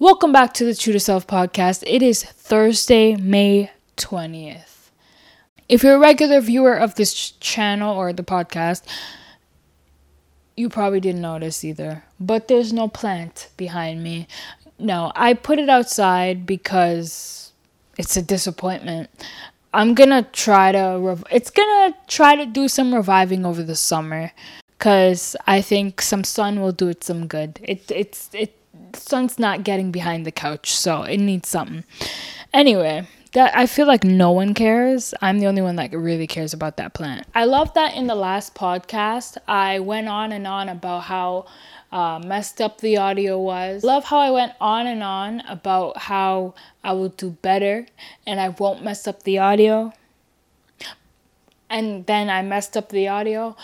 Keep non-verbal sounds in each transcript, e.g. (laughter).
Welcome back to the True to Self podcast. It is Thursday, May 20th. If you're a regular viewer of this ch- channel or the podcast, you probably didn't notice either. But there's no plant behind me. No, I put it outside because it's a disappointment. I'm gonna try to rev- it's gonna try to do some reviving over the summer because I think some sun will do it some good. It it's it sun's not getting behind the couch, so it needs something. Anyway, that I feel like no one cares. I'm the only one that really cares about that plant. I love that in the last podcast I went on and on about how uh, messed up the audio was. Love how I went on and on about how I will do better and I won't mess up the audio. And then I messed up the audio.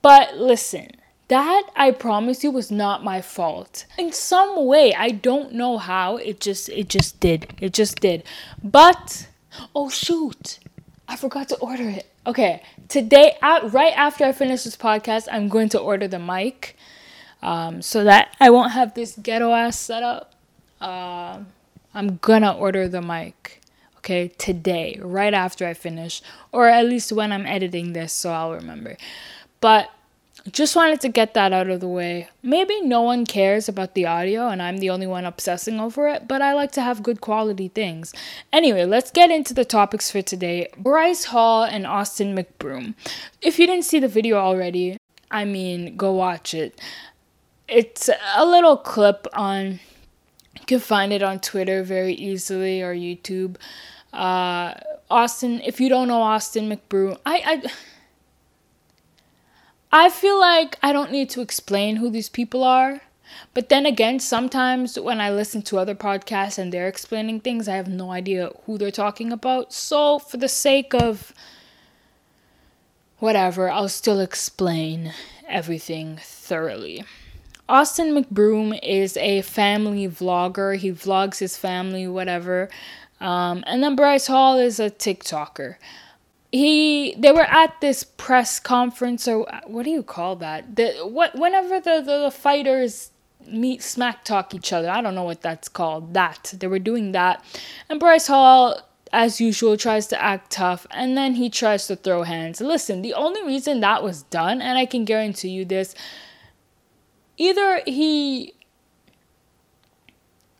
But listen, that I promise you was not my fault. In some way, I don't know how, it just it just did. It just did. But oh shoot. I forgot to order it. Okay, today right after I finish this podcast, I'm going to order the mic um, so that I won't have this ghetto ass setup. Uh, I'm gonna order the mic, okay, today, right after I finish, or at least when I'm editing this, so I'll remember. But just wanted to get that out of the way. Maybe no one cares about the audio and I'm the only one obsessing over it, but I like to have good quality things. Anyway, let's get into the topics for today Bryce Hall and Austin McBroom. If you didn't see the video already, I mean, go watch it it's a little clip on you can find it on Twitter very easily or YouTube. Uh, Austin, if you don't know Austin McBroom, I, I I feel like I don't need to explain who these people are. But then again, sometimes when I listen to other podcasts and they're explaining things, I have no idea who they're talking about. So, for the sake of whatever, I'll still explain everything thoroughly. Austin McBroom is a family vlogger. He vlogs his family, whatever. Um, and then Bryce Hall is a TikToker. He they were at this press conference or uh, what do you call that? The what whenever the, the, the fighters meet smack talk each other. I don't know what that's called. That. They were doing that. And Bryce Hall as usual tries to act tough and then he tries to throw hands. Listen, the only reason that was done and I can guarantee you this either he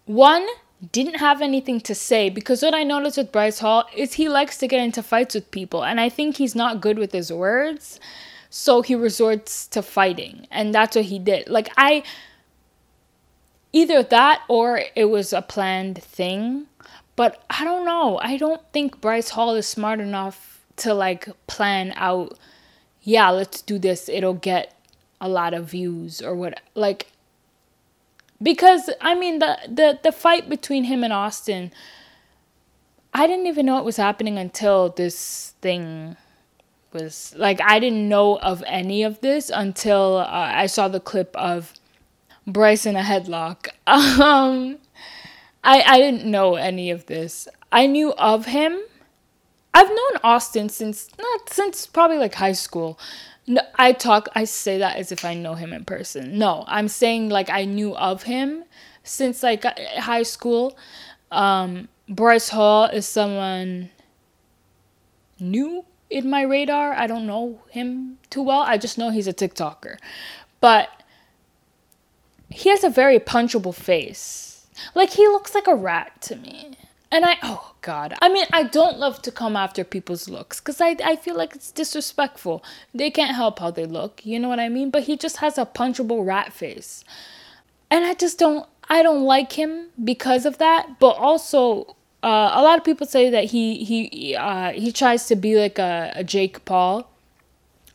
one didn't have anything to say because what I noticed with Bryce Hall is he likes to get into fights with people and I think he's not good with his words so he resorts to fighting and that's what he did. Like I either that or it was a planned thing but I don't know. I don't think Bryce Hall is smart enough to like plan out yeah let's do this. It'll get a lot of views or what like because I mean the the the fight between him and Austin I didn't even know it was happening until this thing was like I didn't know of any of this until uh, I saw the clip of Bryce in a headlock. (laughs) Um I I didn't know any of this. I knew of him. I've known Austin since not since probably like high school. No, I talk, I say that as if I know him in person. No, I'm saying like I knew of him since like uh, high school. Um, Bryce Hall is someone new in my radar. I don't know him too well. I just know he's a TikToker. But he has a very punchable face. Like he looks like a rat to me. And I, oh God. I mean, I don't love to come after people's looks because I, I feel like it's disrespectful. They can't help how they look, you know what I mean? But he just has a punchable rat face. And I just don't, I don't like him because of that. But also, uh, a lot of people say that he, he, uh, he tries to be like a, a Jake Paul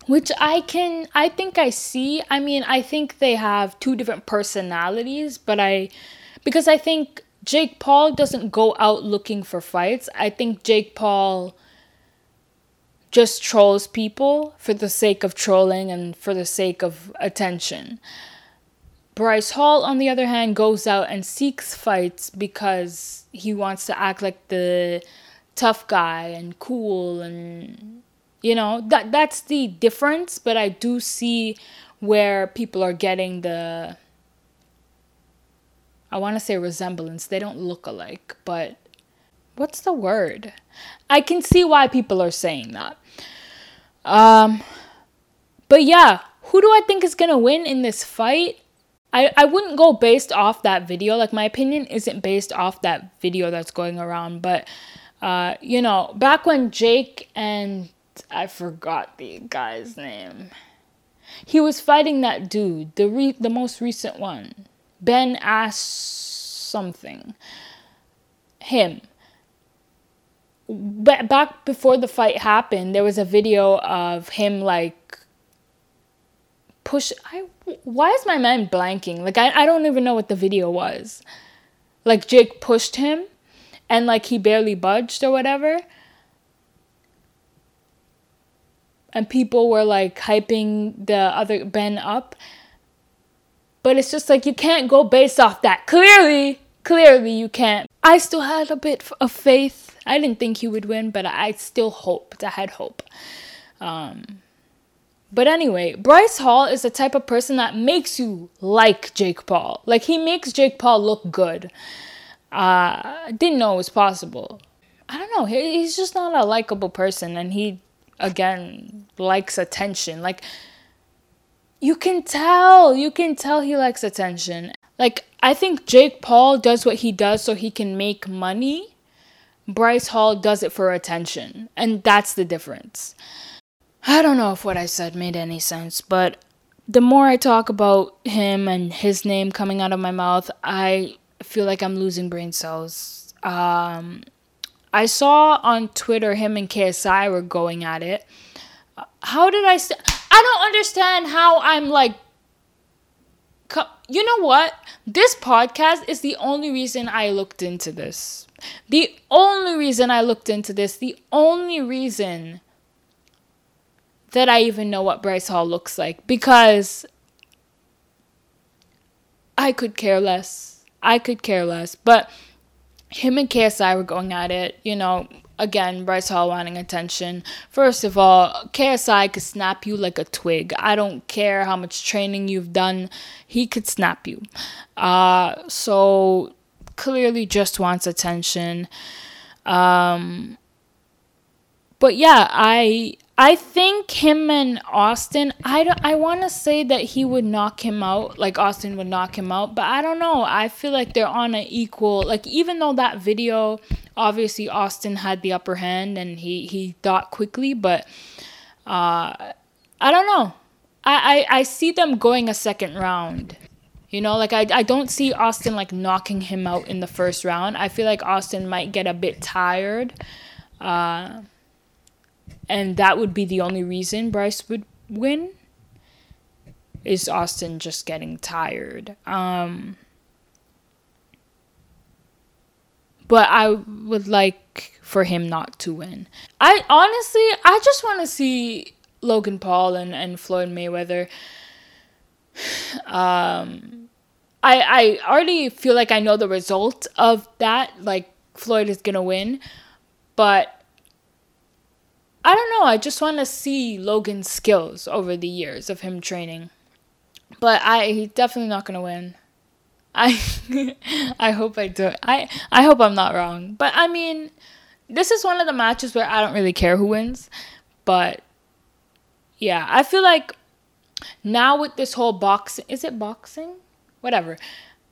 which I can I think I see. I mean, I think they have two different personalities, but I because I think Jake Paul doesn't go out looking for fights. I think Jake Paul just trolls people for the sake of trolling and for the sake of attention. Bryce Hall, on the other hand, goes out and seeks fights because he wants to act like the tough guy and cool and you know that that's the difference but i do see where people are getting the I want to say resemblance. They don't look alike, but what's the word? I can see why people are saying that. Um, but yeah, who do I think is gonna win in this fight? I, I wouldn't go based off that video. Like my opinion isn't based off that video that's going around. But uh, you know, back when Jake and I forgot the guy's name. He was fighting that dude, the re- the most recent one. Ben Ash something. Him. Ba- back before the fight happened, there was a video of him like push I why is my mind blanking? Like I, I don't even know what the video was. Like Jake pushed him and like he barely budged or whatever. And people were like hyping the other Ben up. But it's just like you can't go based off that. Clearly, clearly you can't. I still had a bit of faith. I didn't think he would win, but I still hoped. I had hope. Um, but anyway, Bryce Hall is the type of person that makes you like Jake Paul. Like he makes Jake Paul look good. Uh, didn't know it was possible. I don't know. He, he's just not a likable person, and he again likes attention. Like you can tell, you can tell he likes attention. Like I think Jake Paul does what he does so he can make money. Bryce Hall does it for attention, and that's the difference. I don't know if what I said made any sense, but the more I talk about him and his name coming out of my mouth, I feel like I'm losing brain cells. Um, I saw on Twitter him and KSI were going at it. How did I? St- I don't understand how I'm like. You know what? This podcast is the only reason I looked into this. The only reason I looked into this. The only reason that I even know what Bryce Hall looks like because I could care less. I could care less. But him and KSI were going at it, you know, again, Bryce Hall wanting attention. First of all, KSI could snap you like a twig. I don't care how much training you've done, he could snap you. Uh, so clearly just wants attention. Um, but yeah, I I think him and Austin, I don't, I want to say that he would knock him out, like Austin would knock him out, but I don't know. I feel like they're on an equal, like even though that video, obviously Austin had the upper hand and he he thought quickly, but uh, I don't know. I, I I see them going a second round. You know, like I, I don't see Austin like knocking him out in the first round. I feel like Austin might get a bit tired. Uh, and that would be the only reason Bryce would win is Austin just getting tired. Um, but I would like for him not to win. I honestly, I just want to see Logan Paul and, and Floyd Mayweather. (sighs) Um, I I already feel like I know the result of that. Like Floyd is gonna win, but know. I just want to see Logan's skills over the years of him training. But I he's definitely not gonna win. I (laughs) I hope I do. I I hope I'm not wrong. But I mean, this is one of the matches where I don't really care who wins. But yeah, I feel like now with this whole boxing, is it boxing? Whatever.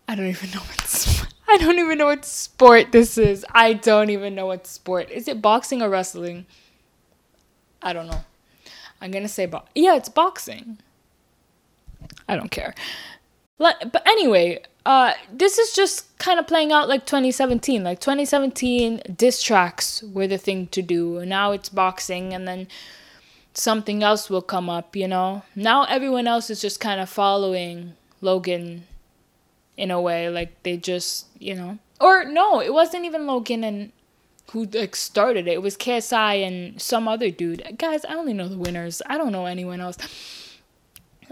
I don't even know (laughs) I don't even know what sport this is. I don't even know what sport. Is it boxing or wrestling? I don't know. I'm gonna say, bo- yeah, it's boxing. I don't care. But anyway, uh, this is just kind of playing out like 2017. Like 2017, diss tracks were the thing to do. Now it's boxing, and then something else will come up. You know. Now everyone else is just kind of following Logan, in a way. Like they just, you know, or no, it wasn't even Logan and who like started it. It was KSI and some other dude. Guys, I only know the winners. I don't know anyone else.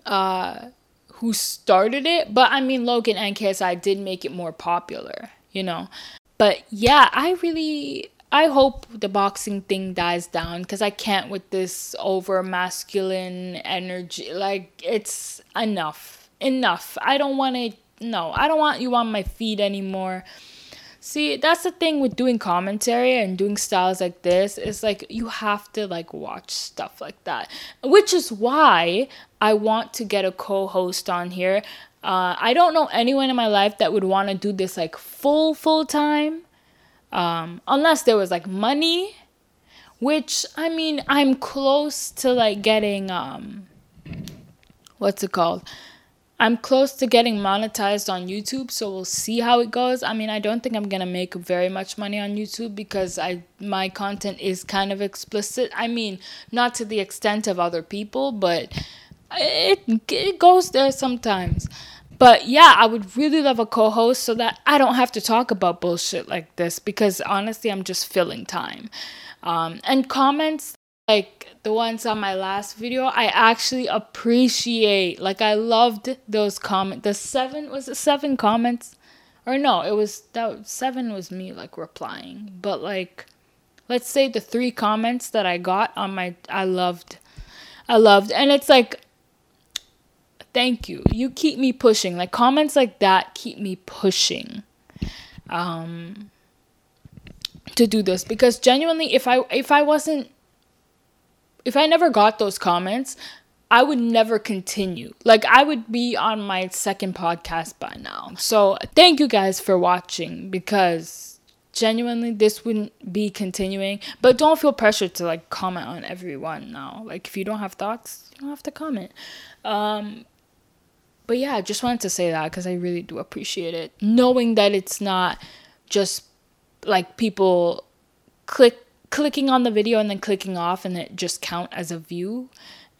Uh who started it, but I mean Logan and KSI did make it more popular, you know. But yeah, I really I hope the boxing thing dies down cuz I can't with this over masculine energy. Like it's enough. Enough. I don't want to no, I don't want you on my feed anymore. See, that's the thing with doing commentary and doing styles like this. It's like you have to like watch stuff like that. Which is why I want to get a co-host on here. Uh, I don't know anyone in my life that would want to do this like full full time. Um, unless there was like money, which I mean, I'm close to like getting um what's it called? I'm close to getting monetized on YouTube, so we'll see how it goes. I mean, I don't think I'm gonna make very much money on YouTube because I my content is kind of explicit. I mean, not to the extent of other people, but it it goes there sometimes. But yeah, I would really love a co-host so that I don't have to talk about bullshit like this because honestly, I'm just filling time. Um, and comments like the ones on my last video, I actually appreciate. Like I loved those comments. The seven was it seven comments? Or no, it was that seven was me like replying. But like let's say the three comments that I got on my I loved I loved and it's like thank you. You keep me pushing. Like comments like that keep me pushing. Um to do this because genuinely if I if I wasn't if I never got those comments, I would never continue. Like I would be on my second podcast by now. So thank you guys for watching because genuinely this wouldn't be continuing. But don't feel pressured to like comment on everyone now. Like if you don't have thoughts, you don't have to comment. Um but yeah, I just wanted to say that because I really do appreciate it. Knowing that it's not just like people click clicking on the video and then clicking off and it just count as a view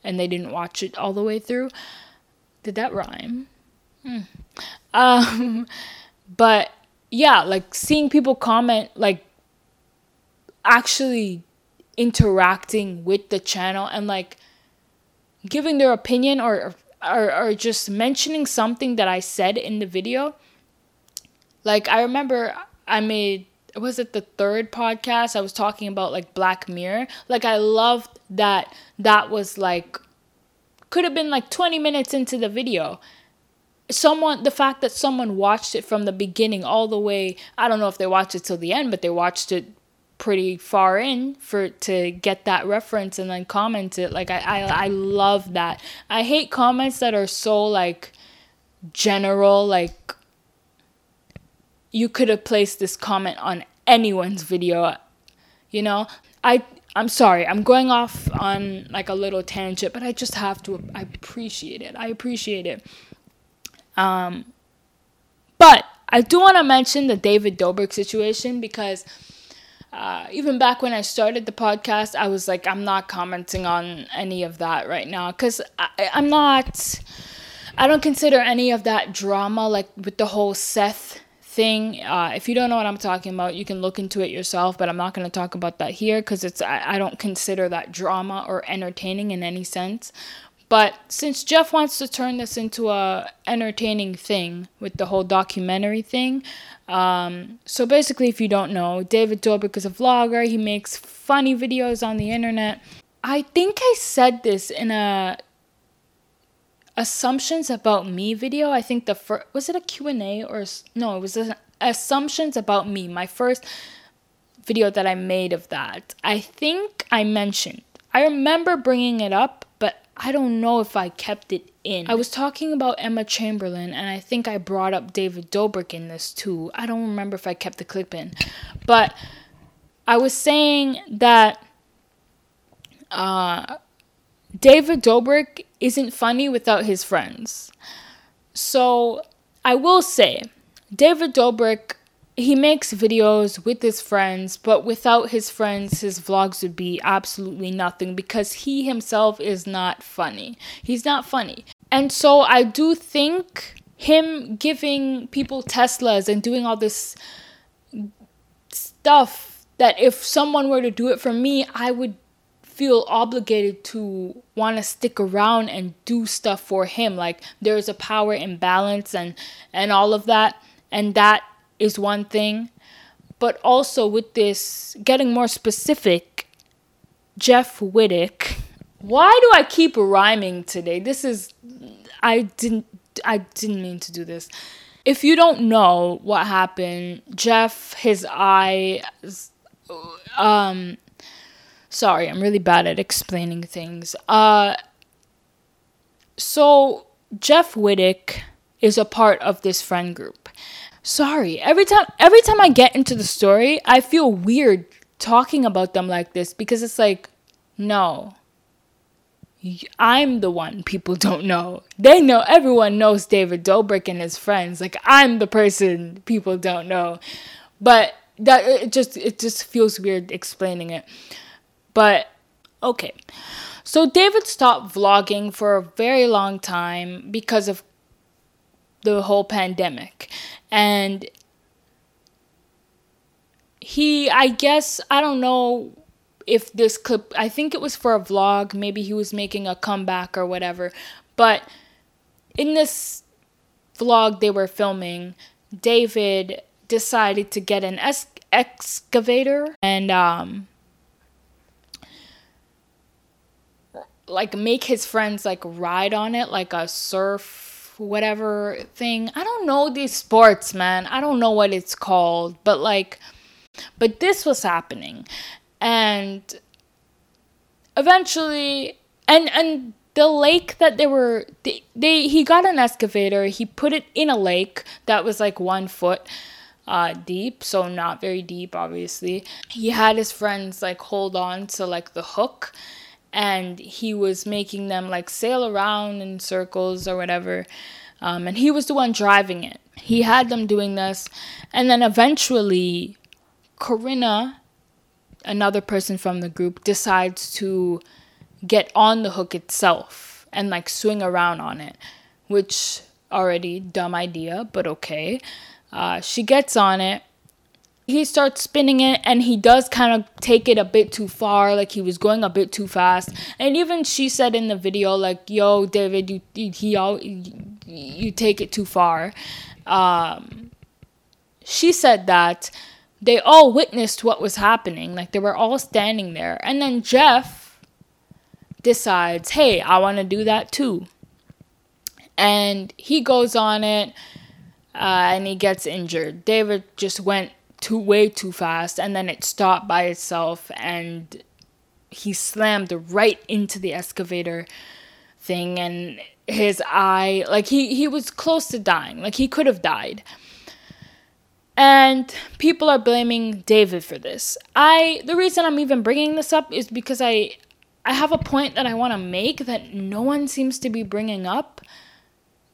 and they didn't watch it all the way through. Did that rhyme? Hmm. Um, (laughs) but yeah, like seeing people comment, like actually interacting with the channel and like giving their opinion or or, or just mentioning something that I said in the video. Like I remember I made was it the third podcast I was talking about like Black Mirror? Like I loved that that was like could have been like 20 minutes into the video. Someone the fact that someone watched it from the beginning all the way, I don't know if they watched it till the end, but they watched it pretty far in for to get that reference and then comment it. Like I I, I love that. I hate comments that are so like general like you could have placed this comment on anyone's video. You know, I I'm sorry. I'm going off on like a little tangent, but I just have to I appreciate it. I appreciate it. Um but I do want to mention the David Dobrik situation because uh, even back when I started the podcast, I was like, I'm not commenting on any of that right now because I'm not, I don't consider any of that drama like with the whole Seth thing. Uh, if you don't know what I'm talking about, you can look into it yourself, but I'm not going to talk about that here because it's I, I don't consider that drama or entertaining in any sense. But since Jeff wants to turn this into a entertaining thing with the whole documentary thing, um, so basically, if you don't know, David Dobrik is a vlogger. He makes funny videos on the internet. I think I said this in a assumptions about me video. I think the first was it a Q&A or no, it was a, assumptions about me. My first video that I made of that. I think I mentioned. I remember bringing it up, but I don't know if I kept it in. I was talking about Emma Chamberlain and I think I brought up David Dobrik in this too. I don't remember if I kept the clip in. But I was saying that uh David Dobrik isn't funny without his friends. So I will say, David Dobrik, he makes videos with his friends, but without his friends, his vlogs would be absolutely nothing because he himself is not funny. He's not funny. And so I do think him giving people Teslas and doing all this stuff that if someone were to do it for me, I would feel obligated to want to stick around and do stuff for him. Like there's a power imbalance and and all of that and that is one thing. But also with this getting more specific Jeff Wittek why do I keep rhyming today? This is I didn't I didn't mean to do this. If you don't know what happened, Jeff, his eye, um, sorry, I'm really bad at explaining things. Uh, so Jeff Wittek is a part of this friend group. Sorry, every time every time I get into the story, I feel weird talking about them like this because it's like, no, I'm the one people don't know. They know everyone knows David Dobrik and his friends. Like I'm the person people don't know. But that it just it just feels weird explaining it. But okay. So David stopped vlogging for a very long time because of the whole pandemic. And he I guess I don't know if this clip, I think it was for a vlog, maybe he was making a comeback or whatever. But in this vlog they were filming, David decided to get an es- excavator and um like make his friends like ride on it like a surf whatever thing. I don't know these sports, man. I don't know what it's called, but like but this was happening and eventually and and the lake that they were they, they he got an excavator he put it in a lake that was like one foot uh deep so not very deep obviously he had his friends like hold on to like the hook and he was making them like sail around in circles or whatever um, and he was the one driving it he had them doing this and then eventually corinna another person from the group decides to get on the hook itself and like swing around on it, which already dumb idea, but okay. Uh, she gets on it. He starts spinning it and he does kind of take it a bit too far, like he was going a bit too fast. And even she said in the video, like, "Yo, David, you he all you take it too far." Um, she said that they all witnessed what was happening. Like they were all standing there. And then Jeff decides, hey, I want to do that too. And he goes on it uh, and he gets injured. David just went too way too fast and then it stopped by itself and he slammed right into the excavator thing and his eye like he he was close to dying like he could have died and people are blaming David for this. I the reason I'm even bringing this up is because I I have a point that I want to make that no one seems to be bringing up.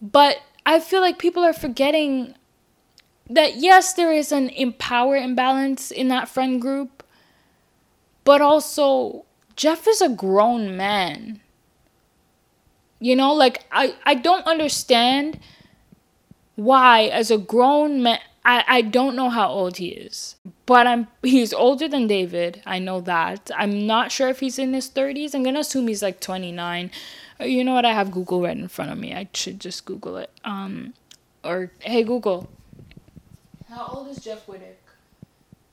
But I feel like people are forgetting that yes, there is an empower imbalance in that friend group, but also Jeff is a grown man. You know, like I I don't understand why as a grown man I, I don't know how old he is, but I'm he's older than David. I know that. I'm not sure if he's in his 30s. I'm gonna assume he's like 29. Uh, you know what? I have Google right in front of me. I should just Google it. Um, or hey Google. How old is Jeff Wittek?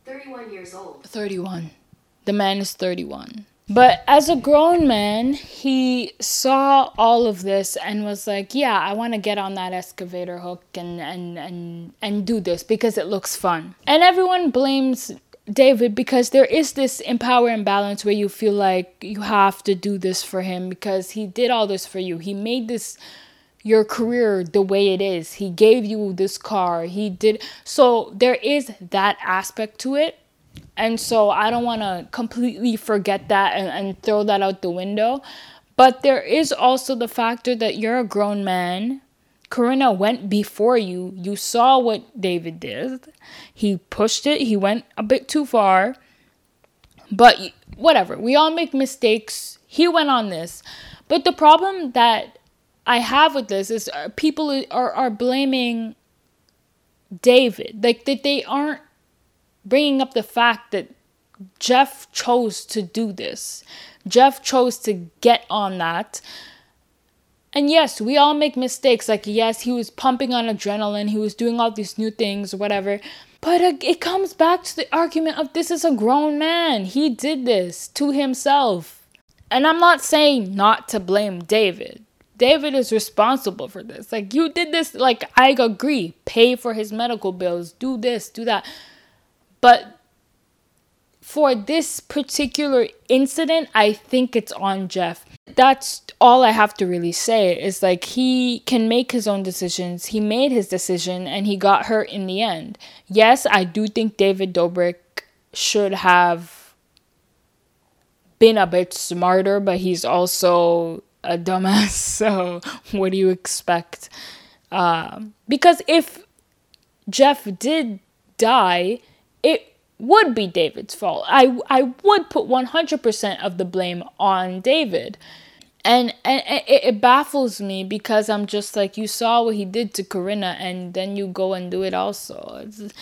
31 years old. 31. The man is 31. But as a grown man, he saw all of this and was like, "Yeah, I want to get on that excavator hook and and and and do this because it looks fun." And everyone blames David because there is this empower imbalance where you feel like you have to do this for him because he did all this for you. He made this your career the way it is. He gave you this car. He did so there is that aspect to it and so I don't want to completely forget that and, and throw that out the window. But there is also the factor that you're a grown man. Corinna went before you. You saw what David did. He pushed it, he went a bit too far. But whatever, we all make mistakes. He went on this. But the problem that I have with this is uh, people are, are blaming David. Like that they aren't bringing up the fact that Jeff chose to do this. Jeff chose to get on that. And yes, we all make mistakes. Like, yes, he was pumping on adrenaline, he was doing all these new things, whatever. But it comes back to the argument of this is a grown man. He did this to himself. And I'm not saying not to blame David, David is responsible for this. Like, you did this. Like, I agree. Pay for his medical bills. Do this, do that. But for this particular incident, I think it's on Jeff. That's all I have to really say is like he can make his own decisions. He made his decision and he got hurt in the end. Yes, I do think David Dobrik should have been a bit smarter, but he's also a dumbass. (laughs) So, what do you expect? Uh, because if Jeff did die, it would be David's fault. I I would put 100% of the blame on David. And, and it, it baffles me because I'm just like you saw what he did to Corinna and then you go and do it also. It's,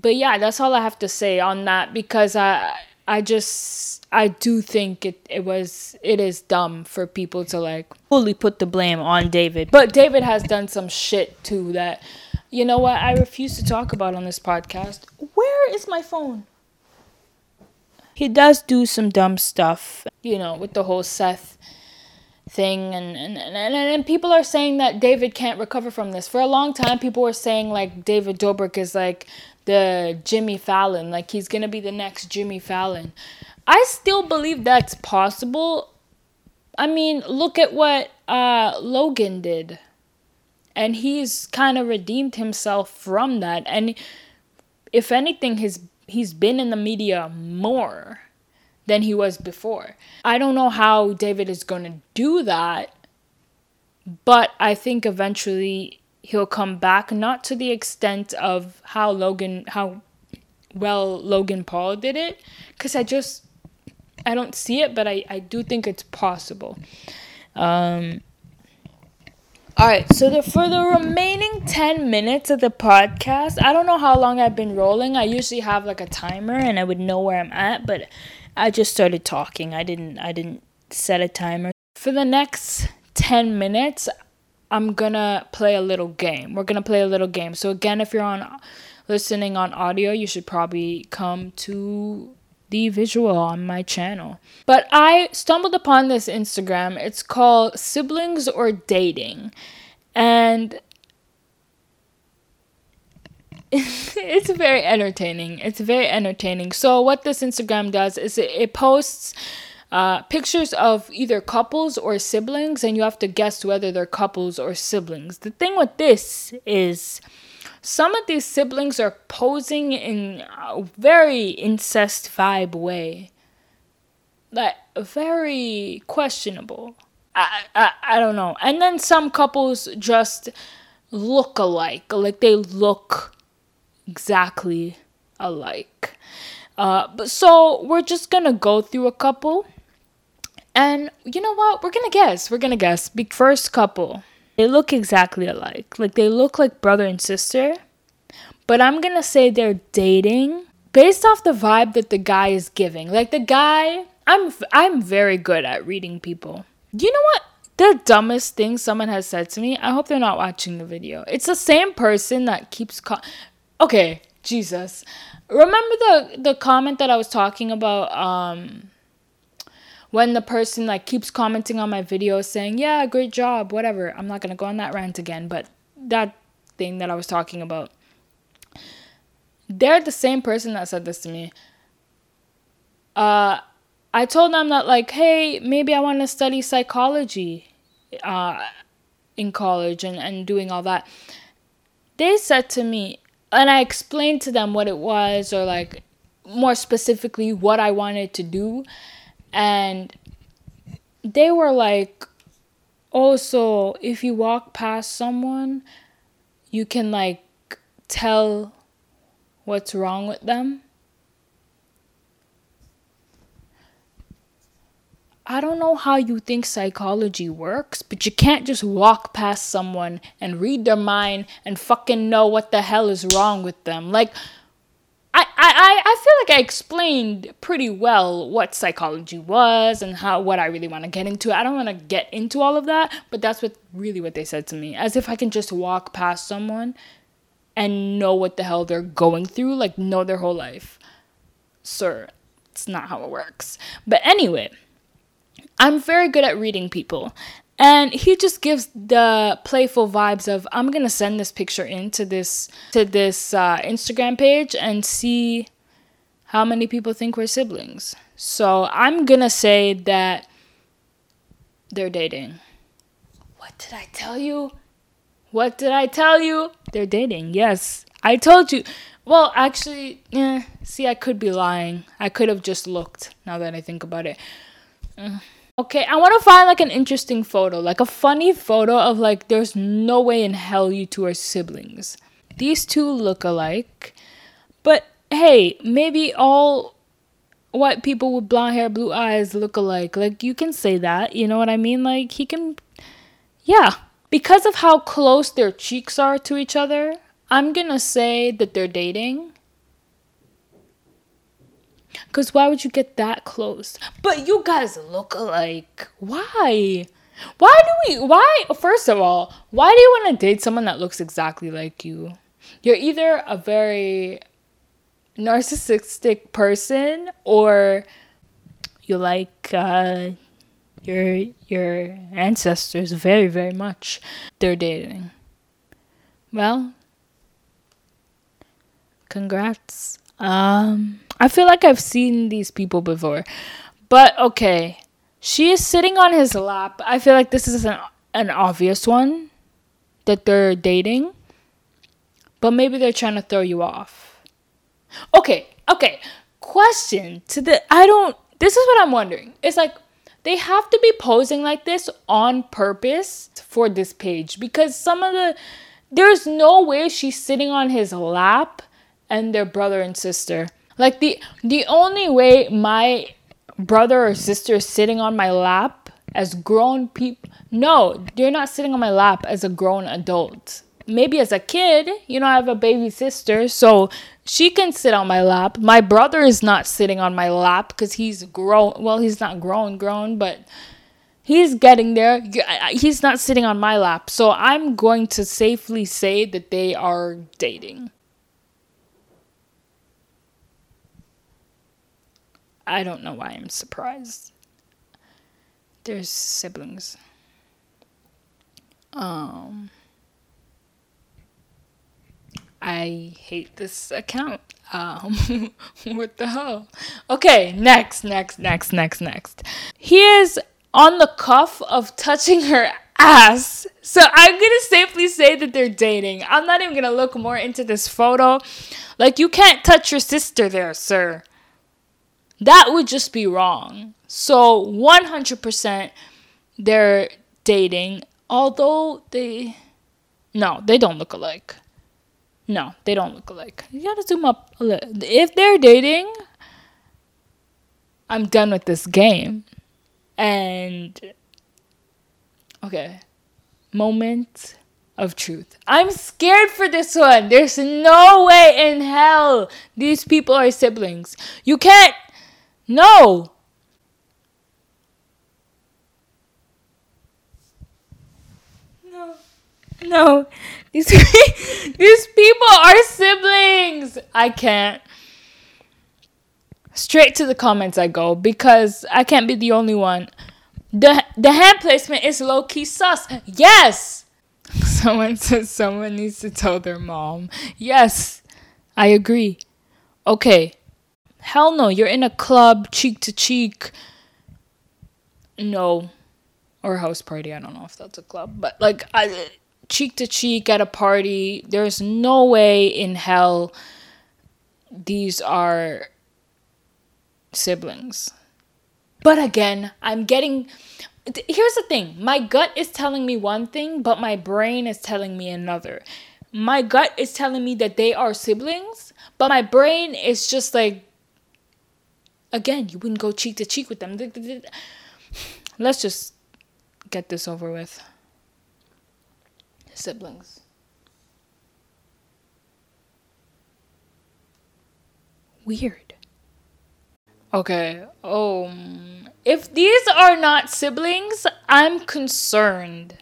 but yeah, that's all I have to say on that because I I just I do think it, it was it is dumb for people to like fully put the blame on David. But David has done some shit too that you know what I refuse to talk about on this podcast. Where is my phone? He does do some dumb stuff, you know, with the whole Seth thing and and, and and people are saying that David can't recover from this. For a long time people were saying like David Dobrik is like the Jimmy Fallon, like he's to be the next Jimmy Fallon. I still believe that's possible. I mean, look at what uh, Logan did. And he's kind of redeemed himself from that. And if anything, his he's been in the media more than he was before. I don't know how David is to do that, but I think eventually he'll come back not to the extent of how Logan how well Logan Paul did it cuz I just I don't see it, but I, I do think it's possible. Um, all right, so the, for the remaining 10 minutes of the podcast, I don't know how long I've been rolling. I usually have like a timer and I would know where I'm at, but I just started talking. I didn't I didn't set a timer. For the next 10 minutes, I'm to play a little game. We're to play a little game. So again, if you're on listening on audio, you should probably come to the visual on my channel. But I stumbled upon this Instagram. It's called Siblings or Dating. And (laughs) it's very entertaining. It's very entertaining. So, what this Instagram does is it, it posts uh, pictures of either couples or siblings, and you have to guess whether they're couples or siblings. The thing with this is some of these siblings are posing in a very incest vibe way. Like, very questionable. I, I, I don't know. And then some couples just look alike. Like, they look exactly alike. Uh, but so we're just gonna go through a couple. And you know what? We're gonna guess. We're gonna guess. Be- first couple. They look exactly alike. Like they look like brother and sister. But I'm to say they're dating based off the vibe that the guy is giving. Like the guy, I'm I'm very good at reading people. You know what? The dumbest thing someone has said to me. I hope they're not watching the video. It's the same person that keeps call- Okay, Jesus. Remember the the comment that I was talking about um when the person like keeps commenting on my videos saying, "Yeah, great job, whatever." I'm not going to go on that rant again, but that thing that I was talking about. They're the same person that said this to me. Uh I told them that like, "Hey, maybe I want to study psychology uh in college and and doing all that." They said to me, and I explained to them what it was or like more specifically what I wanted to do and they were like oh so if you walk past someone you can like tell what's wrong with them I don't know how you think psychology works, but you can't just walk past someone and read their mind and fucking know what the hell is wrong with them. Like, I, I, I feel like I explained pretty well what psychology was and how what I really want to get into. I don't want to get into all of that, but that's what really what they said to me. As if I can just walk past someone and know what the hell they're going through, like know their whole life. Sir, it's not how it works. But anyway, I'm very good at reading people. And he just gives the playful vibes of i'm gonna send this picture into this to this uh, instagram page and see how many people think we're siblings. So i'm gonna say that they're dating. What did i tell you? What did i tell you? They're dating yes. I told you. Well actually yeah see i could be lying. I could have just looked now that i think about it. Uh. Okay, I want to find like an interesting photo, like a funny photo of like there's no way in hell you two are siblings. These two look alike, but hey, maybe all white people with blonde hair, blue eyes look alike. Like you can say that, you know what I mean? Like he can Yeah, because of how close their cheeks are to each other, I'm going to say that they're dating because why would you get that close? But you guys look alike. Why? Why do we? Why? First of all, why do you want to date someone that looks exactly like you? You're either a very narcissistic person or you like uh, your your ancestors very very much. They're dating. Well, congrats. Um, I feel like I've seen these people before. But okay. She is sitting on his lap. I feel like this is an an obvious one that they're dating. But maybe they're trying to throw you off. Okay, okay. Question to the I don't this is what I'm wondering. It's like they have to be posing like this on purpose for this page because some of the there's no way she's sitting on his lap and their brother and sister. Like the the only way my brother or sister is sitting on my lap as grown people no, they're not sitting on my lap as a grown adult. Maybe as a kid, you know, I have a baby sister, so she can sit on my lap. My brother is not sitting on my lap because he's grown. Well, he's not grown, grown, but he's getting there. He's not sitting on my lap. So I'm going to safely say that they are dating. I don't know why I'm surprised. There's siblings. Um I hate this account. Um (laughs) what the hell? Okay, next, next, next, next, next. He is on the cuff of touching her ass. So I'm gonna safely say that they're dating. I'm not even gonna look more into this photo. Like you can't touch your sister there, sir. That would just be wrong. So 100% they're dating, although they. No, they don't look alike. No, they don't look alike. You gotta zoom up a little. If they're dating, I'm done with this game. And. Okay. Moment of truth. I'm scared for this one. There's no way in hell these people are siblings. You can't no! No. No. These, (laughs) these people are siblings! I can't. Straight to the comments I go because I can't be the only one. The the hand placement is low key sus. Yes. (laughs) Someone says someone needs to tell their mom. Yes. I agree. Okay. Hell no, you're in a club, cheek to cheek. No. Or house party, I don't know if that's a club, but like I, cheek to cheek at a party, there's no way in hell these are siblings. But again, I'm getting here's the thing my gut is telling me one thing, but my brain is telling me another. My gut is telling me that they are siblings, but my brain is just like, again, you wouldn't go cheek to cheek with them. Let's just get this over with. Siblings. Weird. Okay. Um if these are not siblings, I'm concerned.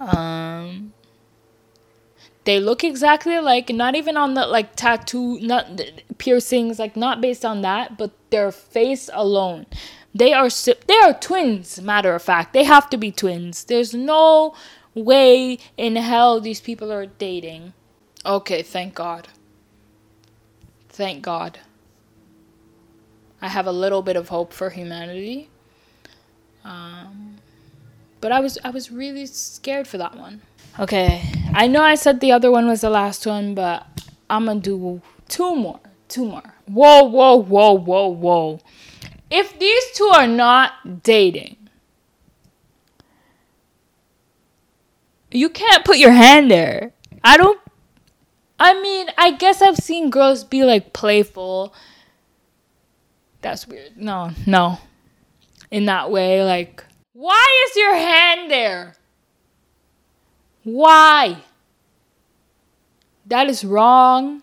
Um they look exactly alike not even on the like tattoo not piercings like not based on that but their face alone They are they are twins. Matter of fact, they have to be twins. There's no way in hell these people are dating. Okay, thank God. Thank God. I have a little bit of hope for humanity. Um, but I was I was really scared for that one. Okay, I know I said the other one was the last one, but I'm gonna do two more. Two more. Whoa, whoa, whoa, whoa, whoa. If these two are not dating, you can't put your hand there. I don't. I mean, I guess I've seen girls be like playful. That's weird. No, no. In that way, like, why is your hand there? Why? That is wrong.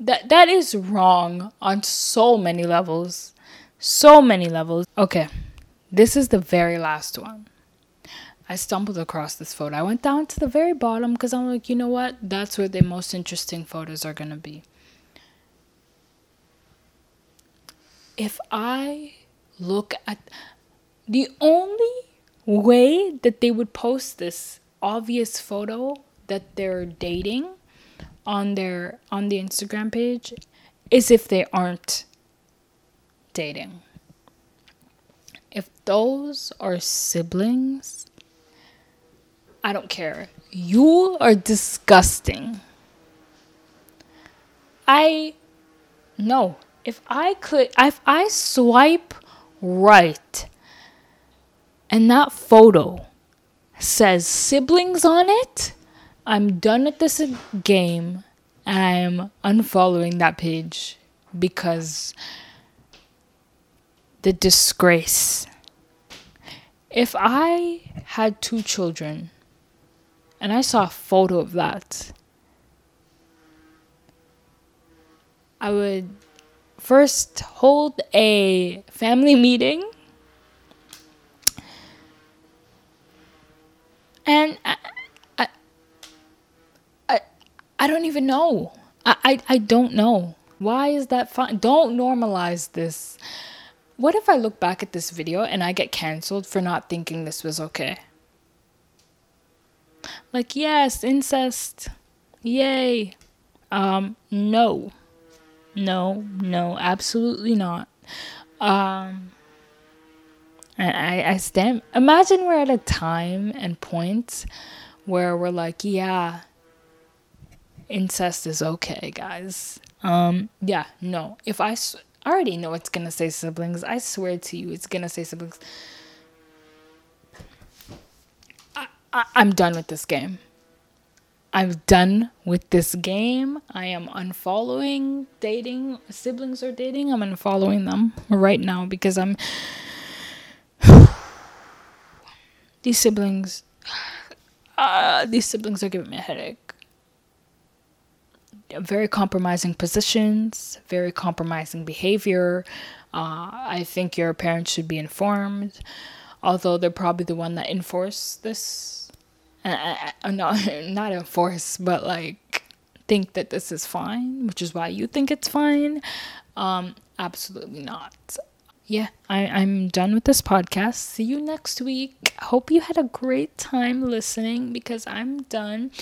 That that is wrong on so many levels. So many levels. Okay. This is the very last one. I stumbled across this photo. I went down to the very bottom because I'm like, you know what? That's where the most interesting photos are going to be. If I look at the only way that they would post this obvious photo that they're dating on their on the Instagram page is if they aren't dating. If those are siblings, I don't care. You are disgusting. I no. If I could if I swipe right and that photo says siblings on it, I'm done with this game. I'm unfollowing that page because the disgrace. If I had two children and I saw a photo of that, I would first hold a family meeting and I, I, I, I don't even know. I, I, I don't know. Why is that fine? Don't normalize this. What if I look back at this video and I get canceled for not thinking this was okay? Like, yes, incest. Yay. Um, no. No, no, absolutely not. Um, and I, I stand. Imagine we're at a time and point where we're like, yeah, incest is okay, guys. Um, yeah, no. If I already know it's gonna say siblings. I swear to you, it's gonna say siblings. I, I, I'm done with this game. I'm done with this game. I am unfollowing dating siblings or dating. I'm unfollowing them right now because I'm these siblings (sighs) uh, these siblings are giving me a headache. Very compromising positions, very compromising behavior. Uh, I think your parents should be informed, although they're probably the one that enforce this uh, uh, not (laughs) not enforce, but like think that this is fine, which is why you think it's fine. Um, absolutely not. Yeah, I, I'm done with this podcast. See you next week. Hope you had a great time listening because I'm done.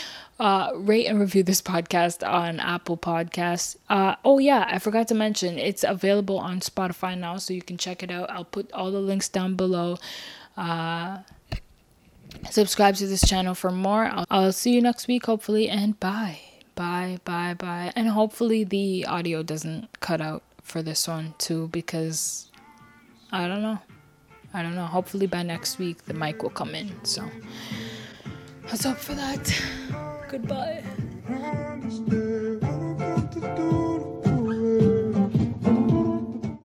Uh, rate and review this podcast on Apple Podcasts. Uh, oh, yeah, I forgot to mention it's available on Spotify now, so you can check it out. I'll put all the links down below. Uh, subscribe to this channel for more. I'll, I'll see you next week, hopefully, and bye. Bye, bye, bye. And hopefully the audio doesn't cut out for this one too, because I don't know. I don't know. Hopefully by next week the mic will come in. So let's hope for that. Goodbye.